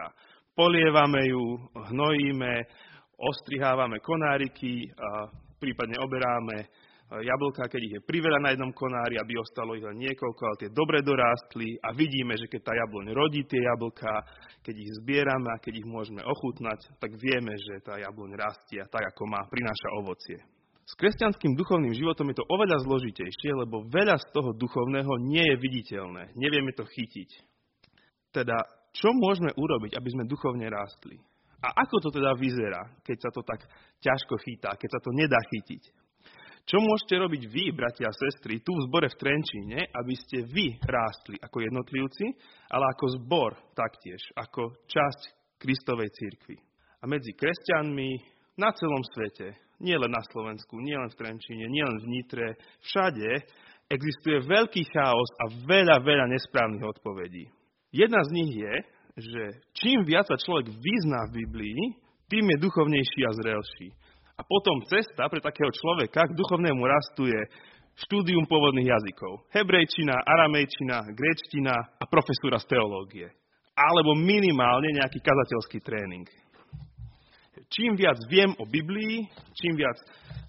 dobrá. Polievame ju, hnojíme, ostrihávame konáriky, prípadne oberáme jablka, keď ich je priveľa na jednom konári, aby ostalo ich len niekoľko, ale tie dobre dorástli a vidíme, že keď tá jabloň rodí tie jablka, keď ich zbierame a keď ich môžeme ochutnať, tak vieme, že tá jabloň rastie tak, ako má, prináša ovocie. S kresťanským duchovným životom je to oveľa zložitejšie, lebo veľa z toho duchovného nie je viditeľné. Nevieme to chytiť. Teda, čo môžeme urobiť, aby sme duchovne rástli? A ako to teda vyzerá, keď sa to tak ťažko chytá, keď sa to nedá chytiť? Čo môžete robiť vy, bratia a sestry, tu v zbore v Trenčíne, aby ste vy rástli ako jednotlivci, ale ako zbor taktiež, ako časť Kristovej cirkvi. A medzi kresťanmi na celom svete, nie len na Slovensku, nie len v Trenčíne, nie len v Nitre, všade existuje veľký chaos a veľa, veľa nesprávnych odpovedí. Jedna z nich je, že čím viac sa človek vyzná v Biblii, tým je duchovnejší a zrelší. A potom cesta pre takého človeka k duchovnému rastu je štúdium pôvodných jazykov. Hebrejčina, aramejčina, gréčtina a profesúra z teológie. Alebo minimálne nejaký kazateľský tréning. Čím viac viem o Biblii, čím viac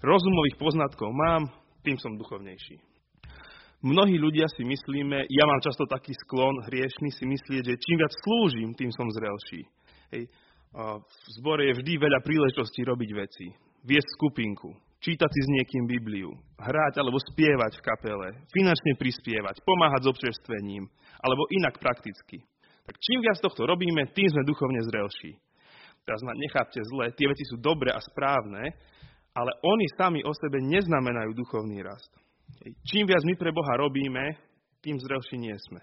rozumových poznatkov mám, tým som duchovnejší. Mnohí ľudia si myslíme, ja mám často taký sklon hriešný si myslieť, že čím viac slúžim, tým som zrelší. Hej. V zbore je vždy veľa príležitostí robiť veci viesť skupinku, čítať si s niekým Bibliu, hrať alebo spievať v kapele, finančne prispievať, pomáhať s občerstvením, alebo inak prakticky. Tak čím viac tohto robíme, tým sme duchovne zrelší. Teraz ma nechápte zle, tie veci sú dobré a správne, ale oni sami o sebe neznamenajú duchovný rast. Čím viac my pre Boha robíme, tým zrelší nie sme.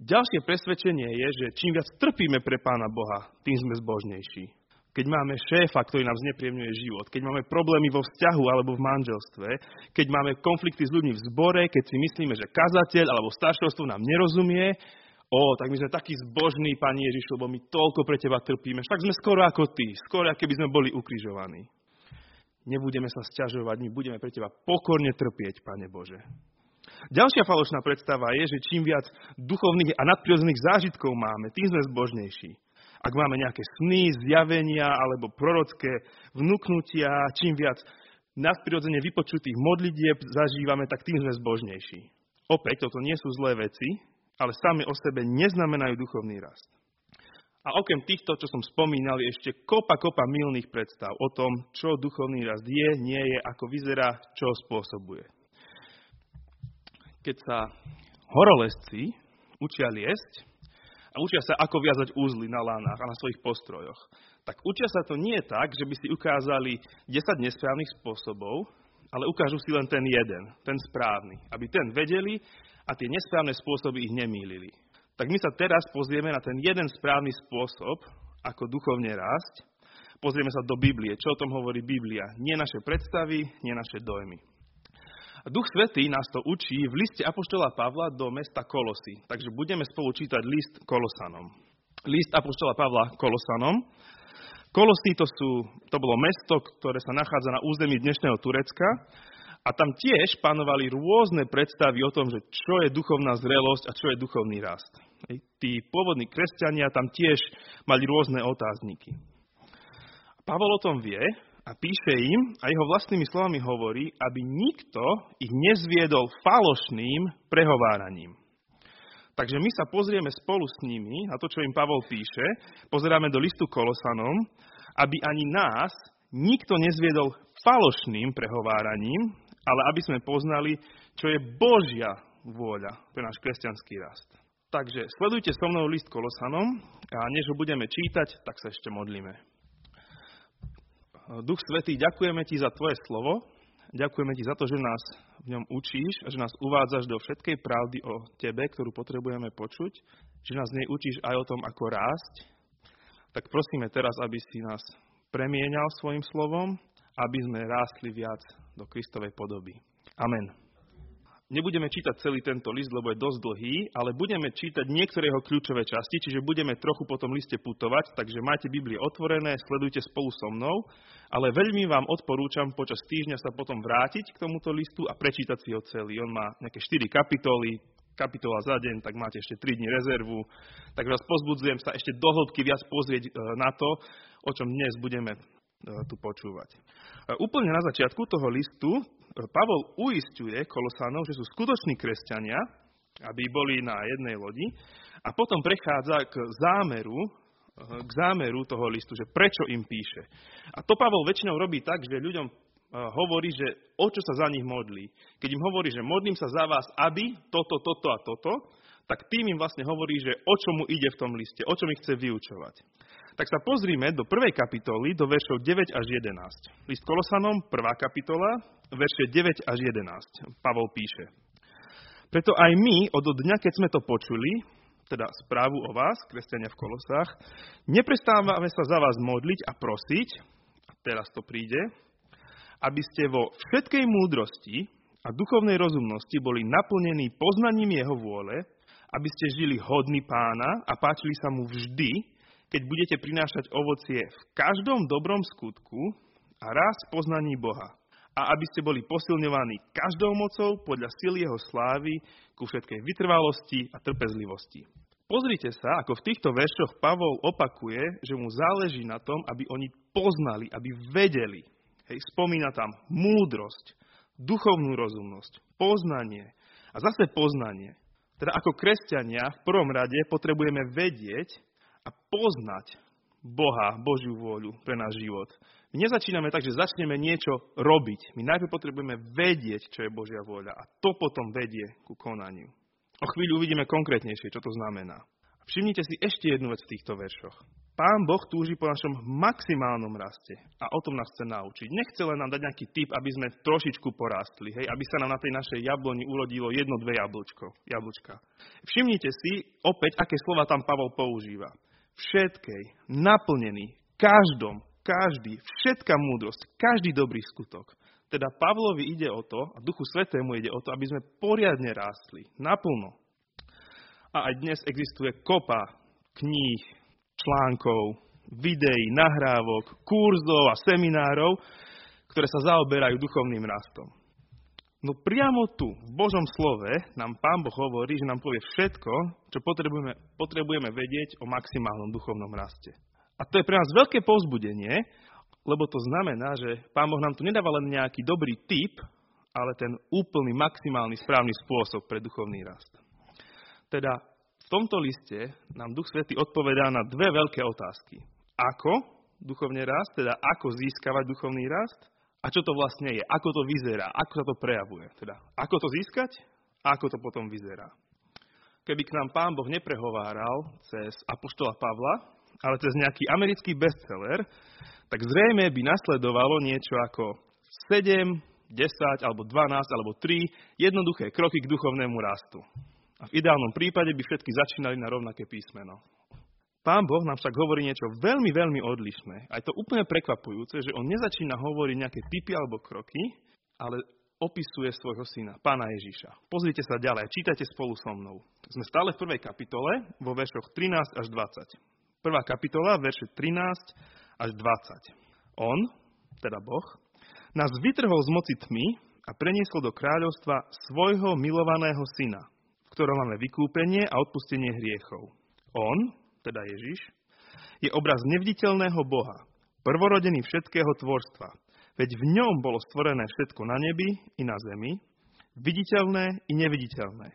Ďalšie presvedčenie je, že čím viac trpíme pre Pána Boha, tým sme zbožnejší keď máme šéfa, ktorý nám znepríjemňuje život, keď máme problémy vo vzťahu alebo v manželstve, keď máme konflikty s ľuďmi v zbore, keď si myslíme, že kazateľ alebo staršovstvo nám nerozumie, o, tak my sme takí zbožní, Pani Ježiš, lebo my toľko pre Teba trpíme. Však sme skoro ako Ty, skoro ako keby sme boli ukrižovaní. Nebudeme sa sťažovať, my budeme pre Teba pokorne trpieť, Pane Bože. Ďalšia falošná predstava je, že čím viac duchovných a nadprirodzených zážitkov máme, tým sme zbožnejší ak máme nejaké sny, zjavenia alebo prorocké vnúknutia, čím viac nadprirodzene vypočutých modlitieb zažívame, tak tým sme zbožnejší. Opäť, toto nie sú zlé veci, ale sami o sebe neznamenajú duchovný rast. A okrem týchto, čo som spomínal, je ešte kopa, kopa milných predstav o tom, čo duchovný rast je, nie je, ako vyzerá, čo spôsobuje. Keď sa horolezci učia liesť, a učia sa, ako viazať úzly na lánach a na svojich postrojoch. Tak učia sa to nie tak, že by si ukázali 10 nesprávnych spôsobov, ale ukážu si len ten jeden, ten správny, aby ten vedeli a tie nesprávne spôsoby ich nemýlili. Tak my sa teraz pozrieme na ten jeden správny spôsob, ako duchovne rásť. Pozrieme sa do Biblie, čo o tom hovorí Biblia. Nie naše predstavy, nie naše dojmy. Duch Svetý nás to učí v liste Apoštola Pavla do mesta Kolosy. Takže budeme spolu čítať list Kolosanom. List Apoštola Pavla Kolosanom. Kolosy to, sú, to bolo mesto, ktoré sa nachádza na území dnešného Turecka. A tam tiež panovali rôzne predstavy o tom, že čo je duchovná zrelosť a čo je duchovný rast. Tí pôvodní kresťania tam tiež mali rôzne otázniky. Pavol o tom vie a píše im a jeho vlastnými slovami hovorí, aby nikto ich nezviedol falošným prehováraním. Takže my sa pozrieme spolu s nimi na to, čo im Pavol píše, pozeráme do listu Kolosanom, aby ani nás nikto nezviedol falošným prehováraním, ale aby sme poznali, čo je Božia vôľa pre náš kresťanský rast. Takže sledujte so mnou list Kolosanom a než ho budeme čítať, tak sa ešte modlíme. Duch Svetý, ďakujeme Ti za Tvoje slovo, ďakujeme Ti za to, že nás v ňom učíš a že nás uvádzaš do všetkej pravdy o Tebe, ktorú potrebujeme počuť, že nás nej učíš aj o tom, ako rásť. Tak prosíme teraz, aby si nás premienial svojim slovom, aby sme rástli viac do Kristovej podoby. Amen. Nebudeme čítať celý tento list, lebo je dosť dlhý, ale budeme čítať niektoré jeho kľúčové časti, čiže budeme trochu po tom liste putovať, takže máte Biblie otvorené, sledujte spolu so mnou, ale veľmi vám odporúčam počas týždňa sa potom vrátiť k tomuto listu a prečítať si ho celý. On má nejaké 4 kapitoly, kapitola za deň, tak máte ešte 3 dní rezervu. Takže vás pozbudzujem sa ešte do hĺbky viac pozrieť e, na to, o čom dnes budeme tu počúvať. E, úplne na začiatku toho listu Pavol uistuje Kolosanov, že sú skutoční kresťania, aby boli na jednej lodi a potom prechádza k zámeru, k zámeru toho listu, že prečo im píše. A to Pavol väčšinou robí tak, že ľuďom hovorí, že o čo sa za nich modlí. Keď im hovorí, že modlím sa za vás, aby toto, toto a toto, tak tým im vlastne hovorí, že o čo mu ide v tom liste, o čo mi chce vyučovať. Tak sa pozrime do prvej kapitoly, do veršov 9 až 11. List Kolosanom, prvá kapitola, verše 9 až 11. Pavol píše. Preto aj my od dňa, keď sme to počuli, teda správu o vás, kresťania v Kolosách, neprestávame sa za vás modliť a prosiť, a teraz to príde, aby ste vo všetkej múdrosti a duchovnej rozumnosti boli naplnení poznaním jeho vôle, aby ste žili hodný pána a páčili sa mu vždy, keď budete prinášať ovocie v každom dobrom skutku a raz poznaní Boha. A aby ste boli posilňovaní každou mocou podľa sily jeho slávy ku všetkej vytrvalosti a trpezlivosti. Pozrite sa, ako v týchto veršoch Pavol opakuje, že mu záleží na tom, aby oni poznali, aby vedeli, Hej, spomína tam múdrosť, duchovnú rozumnosť, poznanie a zase poznanie. Teda ako kresťania v prvom rade potrebujeme vedieť a poznať Boha, Božiu vôľu pre náš život. My nezačíname tak, že začneme niečo robiť. My najprv potrebujeme vedieť, čo je Božia vôľa a to potom vedie ku konaniu. O chvíľu uvidíme konkrétnejšie, čo to znamená. Všimnite si ešte jednu vec v týchto veršoch. Pán Boh túži po našom maximálnom raste a o tom nás chce naučiť. Nechce len nám dať nejaký tip, aby sme trošičku porástli, hej, aby sa nám na tej našej jabloni urodilo jedno, dve jablčko, jablčka. Všimnite si opäť, aké slova tam Pavol používa. Všetkej, naplnený, každom, každý, všetká múdrosť, každý dobrý skutok. Teda Pavlovi ide o to, a Duchu Svetému ide o to, aby sme poriadne rástli, naplno. A aj dnes existuje kopa kníh, článkov, videí, nahrávok, kurzov a seminárov, ktoré sa zaoberajú duchovným rastom. No priamo tu, v Božom slove, nám Pán Boh hovorí, že nám povie všetko, čo potrebujeme, potrebujeme vedieť o maximálnom duchovnom raste. A to je pre nás veľké povzbudenie, lebo to znamená, že Pán Boh nám tu nedáva len nejaký dobrý typ, ale ten úplný, maximálny, správny spôsob pre duchovný rast. Teda v tomto liste nám Duch Svetý odpovedá na dve veľké otázky. Ako duchovne rast, teda ako získavať duchovný rast a čo to vlastne je, ako to vyzerá, ako sa to prejavuje. Teda ako to získať a ako to potom vyzerá. Keby k nám Pán Boh neprehováral cez Apoštola Pavla, ale cez nejaký americký bestseller, tak zrejme by nasledovalo niečo ako 7, 10 alebo 12 alebo 3 jednoduché kroky k duchovnému rastu. A v ideálnom prípade by všetky začínali na rovnaké písmeno. Pán Boh nám však hovorí niečo veľmi, veľmi odlišné. A je to úplne prekvapujúce, že on nezačína hovoriť nejaké typy alebo kroky, ale opisuje svojho syna, pána Ježiša. Pozrite sa ďalej, čítajte spolu so mnou. Sme stále v prvej kapitole, vo veršoch 13 až 20. Prvá kapitola, verše 13 až 20. On, teda Boh, nás vytrhol z moci tmy a preniesol do kráľovstva svojho milovaného syna, ktorom máme vykúpenie a odpustenie hriechov. On, teda Ježiš, je obraz neviditeľného Boha, prvorodený všetkého tvorstva. Veď v ňom bolo stvorené všetko na nebi i na zemi, viditeľné i neviditeľné,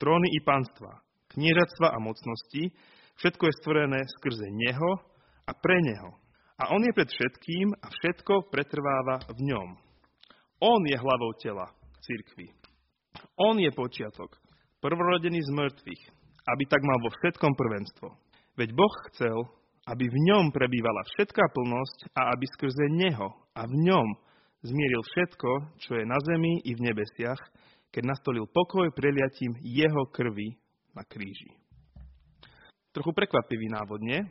tróny i pánstva, kniežatstva a mocnosti, všetko je stvorené skrze Neho a pre Neho. A On je pred všetkým a všetko pretrváva v ňom. On je hlavou tela, cirkvi. On je počiatok, prvorodený z mŕtvych, aby tak mal vo všetkom prvenstvo. Veď Boh chcel, aby v ňom prebývala všetká plnosť a aby skrze Neho a v ňom zmieril všetko, čo je na zemi i v nebesiach, keď nastolil pokoj preliatím Jeho krvi na kríži. Trochu prekvapivý návodne.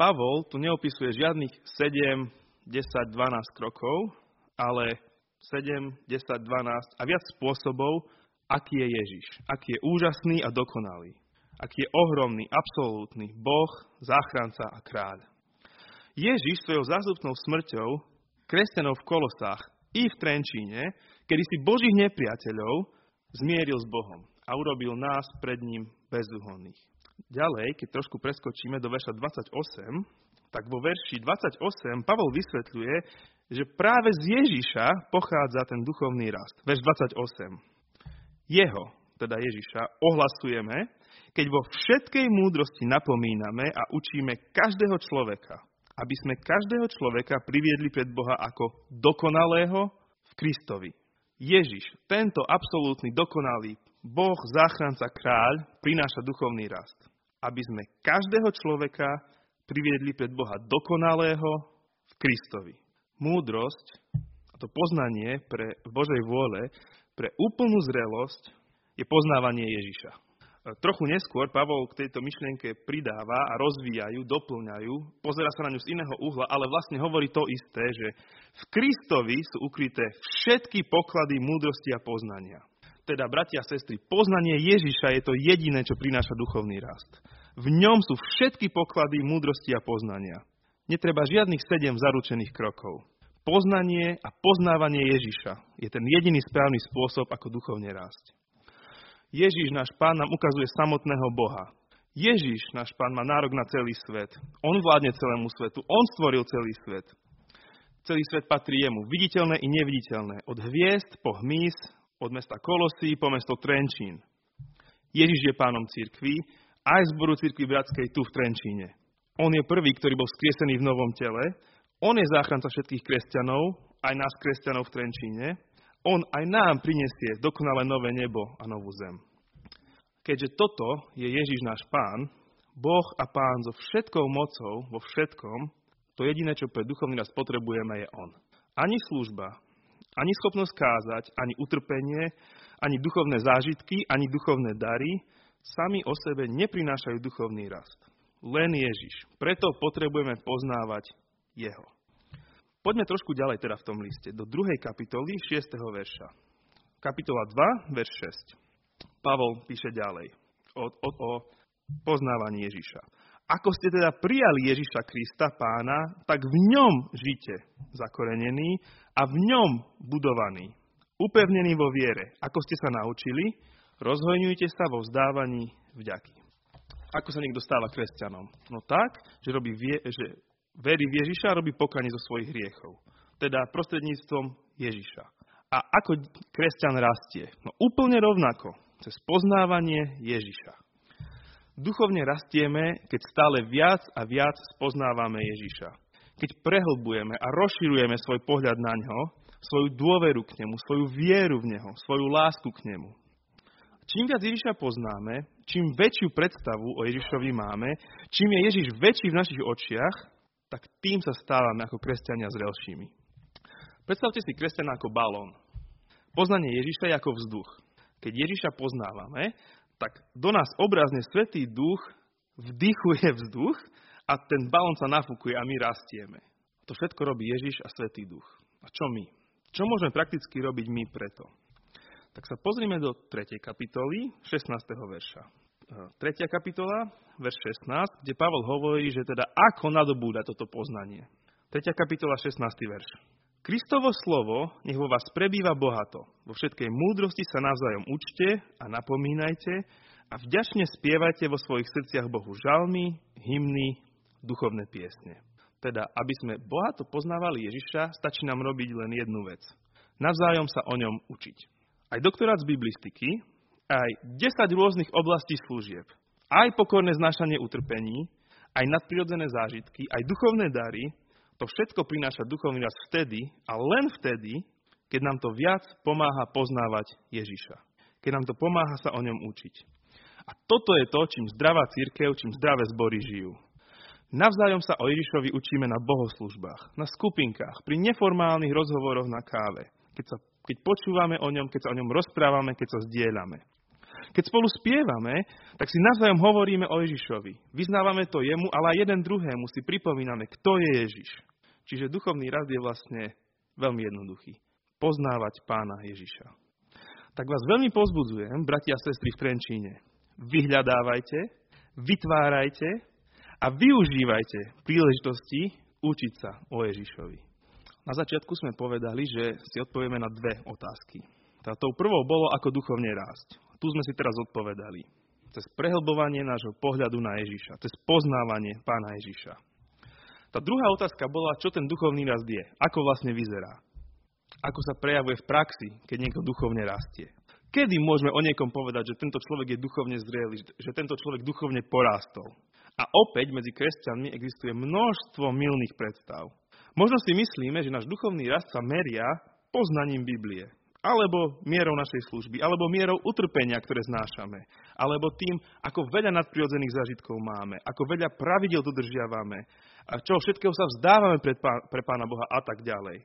Pavol tu neopisuje žiadnych 7, 10, 12 krokov, ale 7, 10, 12 a viac spôsobov, aký je Ježiš, aký je úžasný a dokonalý, aký je ohromný, absolútny Boh, záchranca a kráľ. Ježiš svojou zázupnou smrťou kresťanov v Kolosách i v Trenčíne, kedy si Božích nepriateľov zmieril s Bohom. a urobil nás pred ním bezúhonných. Ďalej, keď trošku preskočíme do verša 28, tak vo verši 28 Pavol vysvetľuje, že práve z Ježiša pochádza ten duchovný rast. Verš 28. Jeho, teda Ježiša, ohlasujeme, keď vo všetkej múdrosti napomíname a učíme každého človeka, aby sme každého človeka priviedli pred Boha ako dokonalého v Kristovi. Ježiš, tento absolútny dokonalý Boh, záchranca, kráľ, prináša duchovný rast. Aby sme každého človeka priviedli pred Boha dokonalého v Kristovi. Múdrosť, a to poznanie pre Božej vôle, pre úplnú zrelosť je poznávanie Ježiša. Trochu neskôr Pavol k tejto myšlienke pridáva a rozvíjajú, doplňajú, pozera sa na ňu z iného uhla, ale vlastne hovorí to isté, že v Kristovi sú ukryté všetky poklady múdrosti a poznania teda, bratia a sestry, poznanie Ježiša je to jediné, čo prináša duchovný rast. V ňom sú všetky poklady múdrosti a poznania. Netreba žiadnych sedem zaručených krokov. Poznanie a poznávanie Ježiša je ten jediný správny spôsob, ako duchovne rásť. Ježiš, náš pán, nám ukazuje samotného Boha. Ježiš, náš pán, má nárok na celý svet. On vládne celému svetu. On stvoril celý svet. Celý svet patrí jemu, viditeľné i neviditeľné. Od hviezd po hmyz, od mesta Kolosí po mesto Trenčín. Ježiš je pánom cirkvi, aj zboru cirkvi bratskej tu v Trenčíne. On je prvý, ktorý bol skriesený v novom tele. On je záchranca všetkých kresťanov, aj nás kresťanov v Trenčíne. On aj nám prinesie dokonale nové nebo a novú zem. Keďže toto je Ježiš náš pán, Boh a pán so všetkou mocou, vo všetkom, to jediné, čo pre duchovný nás potrebujeme, je On. Ani služba, ani schopnosť kázať, ani utrpenie, ani duchovné zážitky, ani duchovné dary sami o sebe neprinášajú duchovný rast. Len Ježiš. Preto potrebujeme poznávať Jeho. Poďme trošku ďalej teda v tom liste, do druhej kapitoly 6. verša. Kapitola 2, verš 6. Pavol píše ďalej o, o, o poznávaní Ježiša. Ako ste teda prijali Ježiša Krista, pána, tak v ňom žite zakorenení a v ňom budovaní, upevnení vo viere. Ako ste sa naučili, rozhojňujte sa vo vzdávaní vďaky. Ako sa niekto stáva kresťanom? No tak, že, robí vie, že verí v Ježiša a robí pokanie zo svojich hriechov. Teda prostredníctvom Ježiša. A ako kresťan rastie? No úplne rovnako, cez poznávanie Ježiša. Duchovne rastieme, keď stále viac a viac spoznávame Ježiša. Keď prehlbujeme a rozširujeme svoj pohľad na ňo, svoju dôveru k nemu, svoju vieru v neho, svoju lásku k nemu. Čím viac Ježiša poznáme, čím väčšiu predstavu o Ježišovi máme, čím je Ježiš väčší v našich očiach, tak tým sa stávame ako kresťania zrelšími. Predstavte si kresťana ako balón. Poznanie Ježiša je ako vzduch. Keď Ježiša poznávame, tak do nás obrazne Svetý Duch vdychuje vzduch a ten balón sa nafúkuje a my rastieme. To všetko robí Ježiš a Svetý Duch. A čo my? Čo môžeme prakticky robiť my preto? Tak sa pozrime do 3. kapitoly, 16. verša. 3. kapitola, verš 16, kde Pavel hovorí, že teda ako nadobúda toto poznanie. 3. kapitola, 16. verš. Kristovo slovo nech vo vás prebýva bohato. Vo všetkej múdrosti sa navzájom učte a napomínajte a vďačne spievajte vo svojich srdciach Bohu žalmy, hymny, duchovné piesne. Teda, aby sme bohato poznávali Ježiša, stačí nám robiť len jednu vec. Navzájom sa o ňom učiť. Aj doktorát z biblistiky, aj 10 rôznych oblastí služieb, aj pokorné znášanie utrpení, aj nadprirodzené zážitky, aj duchovné dary, to všetko prináša duchovný rast vtedy a len vtedy, keď nám to viac pomáha poznávať Ježiša. Keď nám to pomáha sa o ňom učiť. A toto je to, čím zdravá církev, čím zdravé zbory žijú. Navzájom sa o Ježišovi učíme na bohoslužbách, na skupinkách, pri neformálnych rozhovoroch na káve, keď, sa, keď počúvame o ňom, keď sa o ňom rozprávame, keď sa zdieľame. Keď spolu spievame, tak si navzájom hovoríme o Ježišovi. Vyznávame to jemu, ale aj jeden druhému si pripomíname, kto je Ježiš. Čiže duchovný rast je vlastne veľmi jednoduchý. Poznávať pána Ježiša. Tak vás veľmi pozbudzujem, bratia a sestry v Trenčíne. Vyhľadávajte, vytvárajte a využívajte príležitosti učiť sa o Ježišovi. Na začiatku sme povedali, že si odpovieme na dve otázky. Tá tou prvou bolo, ako duchovne rásť. Tu sme si teraz odpovedali. Cez prehlbovanie nášho pohľadu na Ježiša, cez poznávanie pána Ježiša. Tá druhá otázka bola, čo ten duchovný rast je, ako vlastne vyzerá. Ako sa prejavuje v praxi, keď niekto duchovne rastie. Kedy môžeme o niekom povedať, že tento človek je duchovne zrelý, že tento človek duchovne porástol? A opäť medzi kresťanmi existuje množstvo milných predstav. Možno si myslíme, že náš duchovný rast sa meria poznaním Biblie, alebo mierou našej služby, alebo mierou utrpenia, ktoré znášame, alebo tým, ako veľa nadprirodzených zážitkov máme, ako veľa pravidel dodržiavame, a čo všetkého sa vzdávame pred pán, pre Pána Boha a tak ďalej.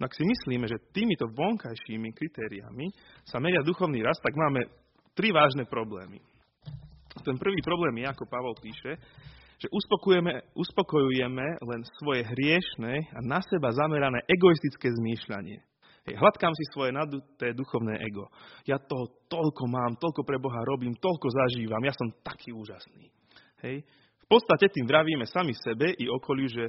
No ak si myslíme, že týmito vonkajšími kritériami sa meria duchovný rast, tak máme tri vážne problémy. Ten prvý problém je, ako Pavol píše, že uspokojujeme len svoje hriešne a na seba zamerané egoistické zmýšľanie. Hladkám si svoje naduté duchovné ego. Ja toho toľko mám, toľko pre Boha robím, toľko zažívam, ja som taký úžasný. Hej. V podstate tým vravíme sami sebe i okoliu, že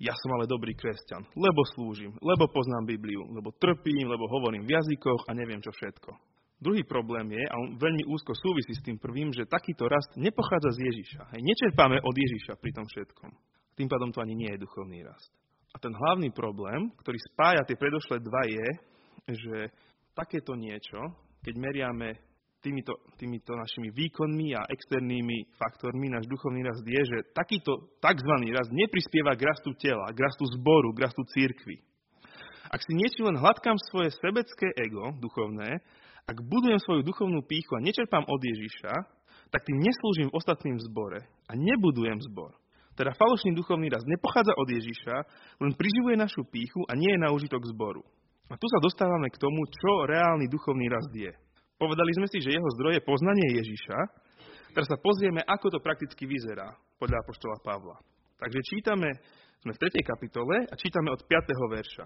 ja som ale dobrý kresťan, lebo slúžim, lebo poznám Bibliu, lebo trpím, lebo hovorím v jazykoch a neviem čo všetko. Druhý problém je, a on veľmi úzko súvisí s tým prvým, že takýto rast nepochádza z Ježiša. Hej, nečerpáme od Ježiša pri tom všetkom. Tým pádom to ani nie je duchovný rast. A ten hlavný problém, ktorý spája tie predošlé dva, je, že takéto niečo, keď meriame týmito, týmito našimi výkonmi a externými faktormi, náš duchovný rast je, že takýto tzv. rast neprispieva k rastu tela, k rastu zboru, k rastu církvy. Ak si niečo len hladkám svoje sebecké ego duchovné, ak budujem svoju duchovnú píchu a nečerpám od Ježiša, tak tým neslúžim v ostatným zbore a nebudujem zbor. Teda falošný duchovný rast nepochádza od Ježiša, len priživuje našu píchu a nie je na užitok zboru. A tu sa dostávame k tomu, čo reálny duchovný rast je. Povedali sme si, že jeho zdroj je poznanie Ježiša. Teraz sa pozrieme, ako to prakticky vyzerá podľa apoštola Pavla. Takže čítame, sme v 3. kapitole a čítame od 5. verša.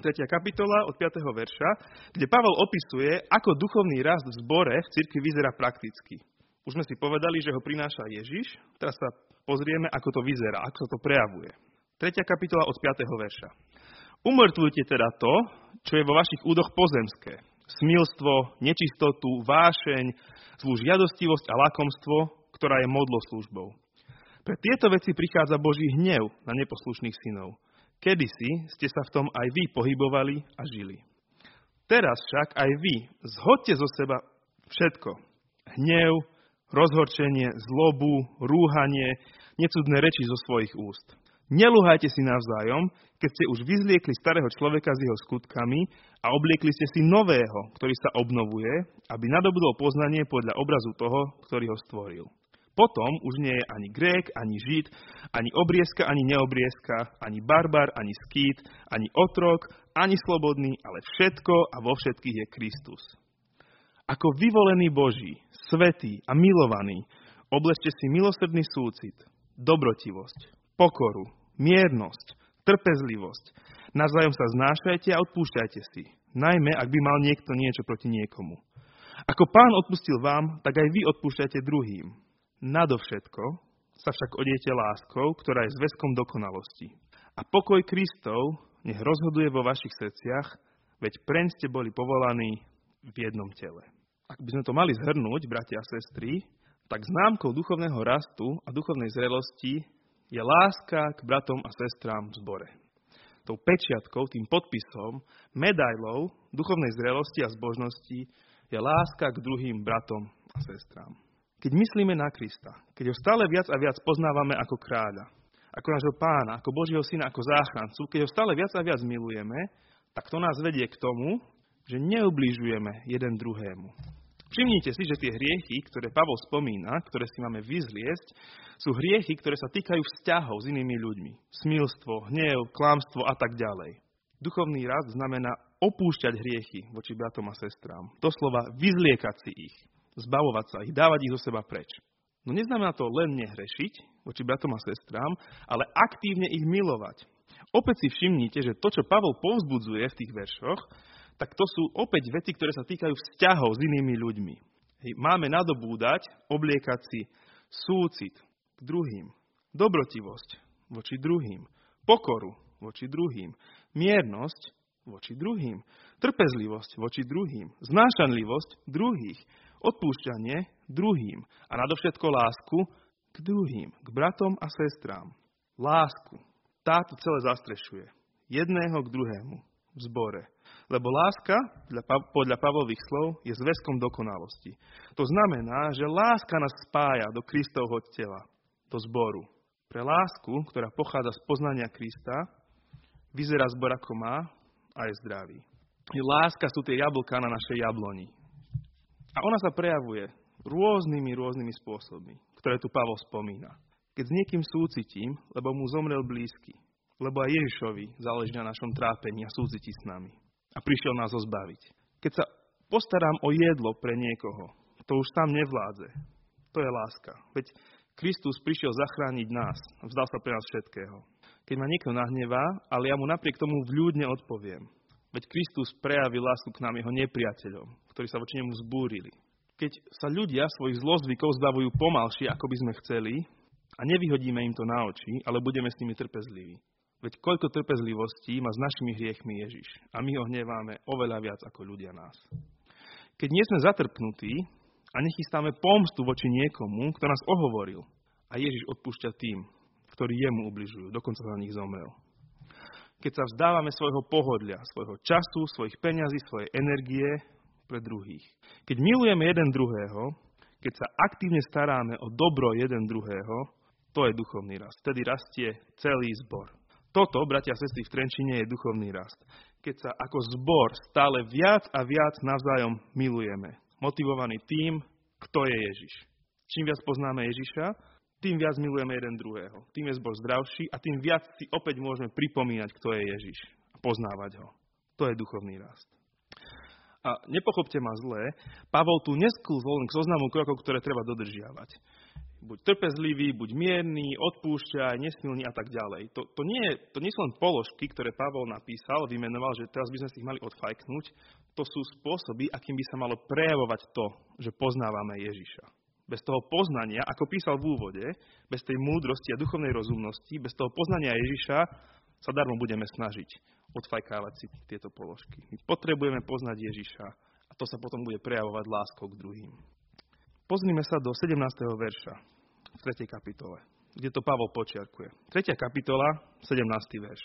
3. kapitola od 5. verša, kde Pavel opisuje, ako duchovný rast v zbore v cirkvi vyzerá prakticky. Už sme si povedali, že ho prináša Ježiš, teraz sa pozrieme, ako to vyzerá, ako sa to prejavuje. 3. kapitola od 5. verša. Umrtvujte teda to, čo je vo vašich údoch pozemské. Smilstvo, nečistotu, vášeň, zlú žiadostivosť a lakomstvo, ktorá je modloslužbou. Pre tieto veci prichádza Boží hnev na neposlušných synov. Kedysi ste sa v tom aj vy pohybovali a žili. Teraz však aj vy zhodte zo seba všetko. Hnev, rozhorčenie, zlobu, rúhanie, necudné reči zo svojich úst. Neluhajte si navzájom, keď ste už vyzliekli starého človeka s jeho skutkami a obliekli ste si nového, ktorý sa obnovuje, aby nadobudol poznanie podľa obrazu toho, ktorý ho stvoril. Potom už nie je ani Grék, ani Žid, ani obriezka, ani neobriezka, ani barbar, ani skýt, ani otrok, ani slobodný, ale všetko a vo všetkých je Kristus. Ako vyvolený Boží, svetý a milovaný, oblečte si milosrdný súcit, dobrotivosť, pokoru, miernosť, trpezlivosť. Navzájom sa znášajte a odpúšťajte si, najmä ak by mal niekto niečo proti niekomu. Ako pán odpustil vám, tak aj vy odpúšťajte druhým. Nadovšetko sa však odiete láskou, ktorá je zväzkom dokonalosti. A pokoj Kristov nech rozhoduje vo vašich srdciach, veď preň ste boli povolaní v jednom tele. Ak by sme to mali zhrnúť, bratia a sestry, tak známkou duchovného rastu a duchovnej zrelosti je láska k bratom a sestrám v zbore. Tou pečiatkou, tým podpisom, medailou duchovnej zrelosti a zbožnosti je láska k druhým bratom a sestrám. Keď myslíme na Krista, keď ho stále viac a viac poznávame ako kráľa, ako nášho pána, ako Božieho syna, ako záchrancu, keď ho stále viac a viac milujeme, tak to nás vedie k tomu, že neubližujeme jeden druhému. Všimnite si, že tie hriechy, ktoré Pavol spomína, ktoré si máme vyzliesť, sú hriechy, ktoré sa týkajú vzťahov s inými ľuďmi. Smilstvo, hnev, klamstvo a tak ďalej. Duchovný rast znamená opúšťať hriechy voči bratom a sestrám. Doslova vyzliekať si ich zbavovať sa ich, dávať ich zo seba preč. No neznamená to len nehrešiť voči bratom a sestrám, ale aktívne ich milovať. Opäť si všimnite, že to, čo Pavol povzbudzuje v tých veršoch, tak to sú opäť veci, ktoré sa týkajú vzťahov s inými ľuďmi. Máme nadobúdať, obliekať si súcit k druhým, dobrotivosť voči druhým, pokoru voči druhým, miernosť voči druhým, trpezlivosť voči druhým, znášanlivosť druhých, odpúšťanie druhým. A nadovšetko lásku k druhým, k bratom a sestrám. Lásku. Táto celé zastrešuje. Jedného k druhému zbore. Lebo láska, podľa Pavlových slov, je zväzkom dokonalosti. To znamená, že láska nás spája do Kristovho tela, do zboru. Pre lásku, ktorá pochádza z poznania Krista, vyzerá zbor ako má a je zdravý. Láska sú tie jablká na našej jabloni. A ona sa prejavuje rôznymi, rôznymi spôsobmi, ktoré tu Pavol spomína. Keď s niekým súcitím, lebo mu zomrel blízky, lebo aj Ježišovi záleží na našom trápení a súciti s nami a prišiel nás ho zbaviť. Keď sa postarám o jedlo pre niekoho, to už tam nevládze. To je láska. Veď Kristus prišiel zachrániť nás a vzdal sa pre nás všetkého. Keď ma niekto nahnevá, ale ja mu napriek tomu vľúdne odpoviem. Veď Kristus prejavil lásku k nám jeho nepriateľom, ktorí sa voči nemu zbúrili. Keď sa ľudia svojich zlozvykov zbavujú pomalšie, ako by sme chceli, a nevyhodíme im to na oči, ale budeme s nimi trpezliví. Veď koľko trpezlivostí má s našimi hriechmi Ježiš. A my ho hneváme oveľa viac ako ľudia nás. Keď nie sme zatrpnutí a nechystáme pomstu voči niekomu, kto nás ohovoril, a Ježiš odpúšťa tým, ktorí jemu ubližujú, dokonca za nich zomrel. Keď sa vzdávame svojho pohodlia, svojho času, svojich peňazí, svojej energie pre druhých. Keď milujeme jeden druhého, keď sa aktívne staráme o dobro jeden druhého, to je duchovný rast. Vtedy rastie celý zbor. Toto, bratia a sestry, v Trenčine je duchovný rast. Keď sa ako zbor stále viac a viac navzájom milujeme. Motivovaný tým, kto je Ježiš. Čím viac poznáme Ježiša, tým viac milujeme jeden druhého. Tým je zbor zdravší a tým viac si opäť môžeme pripomínať, kto je Ježiš a poznávať ho. To je duchovný rast. A nepochopte ma zle, Pavol tu nesklzol k zoznamu krokov, ktoré treba dodržiavať buď trpezlivý, buď mierny, odpúšťaj, nesmilný a tak ďalej. To, to, nie, to nie sú len položky, ktoré Pavol napísal, vymenoval, že teraz by sme si ich mali odfajknúť. To sú spôsoby, akým by sa malo prejavovať to, že poznávame Ježiša. Bez toho poznania, ako písal v úvode, bez tej múdrosti a duchovnej rozumnosti, bez toho poznania Ježiša sa darmo budeme snažiť odfajkávať si tieto položky. My potrebujeme poznať Ježiša a to sa potom bude prejavovať láskou k druhým. Pozrime sa do 17. verša v 3. kapitole, kde to Pavol počiarkuje. 3. kapitola, 17. verš.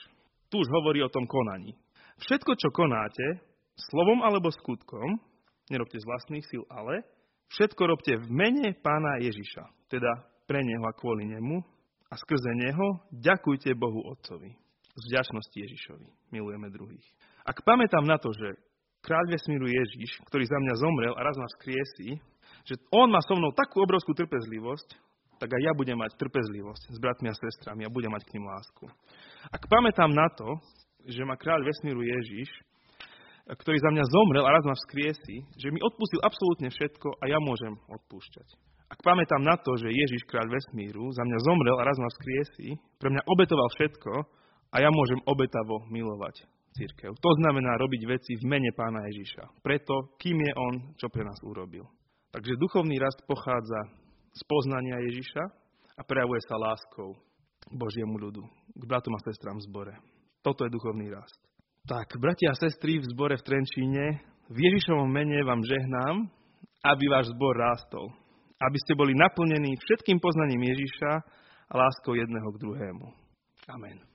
Tu už hovorí o tom konaní. Všetko, čo konáte, slovom alebo skutkom, nerobte z vlastných síl, ale všetko robte v mene pána Ježiša, teda pre neho a kvôli nemu a skrze neho ďakujte Bohu Otcovi. Z vďačnosti Ježišovi milujeme druhých. Ak pamätám na to, že kráľ vesmíru Ježiš, ktorý za mňa zomrel a raz ma skriesí, že on má so mnou takú obrovskú trpezlivosť, tak aj ja budem mať trpezlivosť s bratmi a sestrami a budem mať k ním lásku. Ak pamätám na to, že ma kráľ vesmíru Ježiš, ktorý za mňa zomrel a raz ma vzkriesi, že mi odpustil absolútne všetko a ja môžem odpúšťať. Ak pamätám na to, že Ježiš, kráľ vesmíru, za mňa zomrel a raz ma vzkriesi, pre mňa obetoval všetko a ja môžem obetavo milovať církev. To znamená robiť veci v mene pána Ježiša. Preto, kým je on, čo pre nás urobil. Takže duchovný rast pochádza z poznania Ježiša a prejavuje sa láskou k Božiemu ľudu, k bratom a sestrám v zbore. Toto je duchovný rast. Tak, bratia a sestry v zbore v Trenčíne, v Ježišovom mene vám žehnám, aby váš zbor rástol. Aby ste boli naplnení všetkým poznaním Ježiša a láskou jedného k druhému. Amen.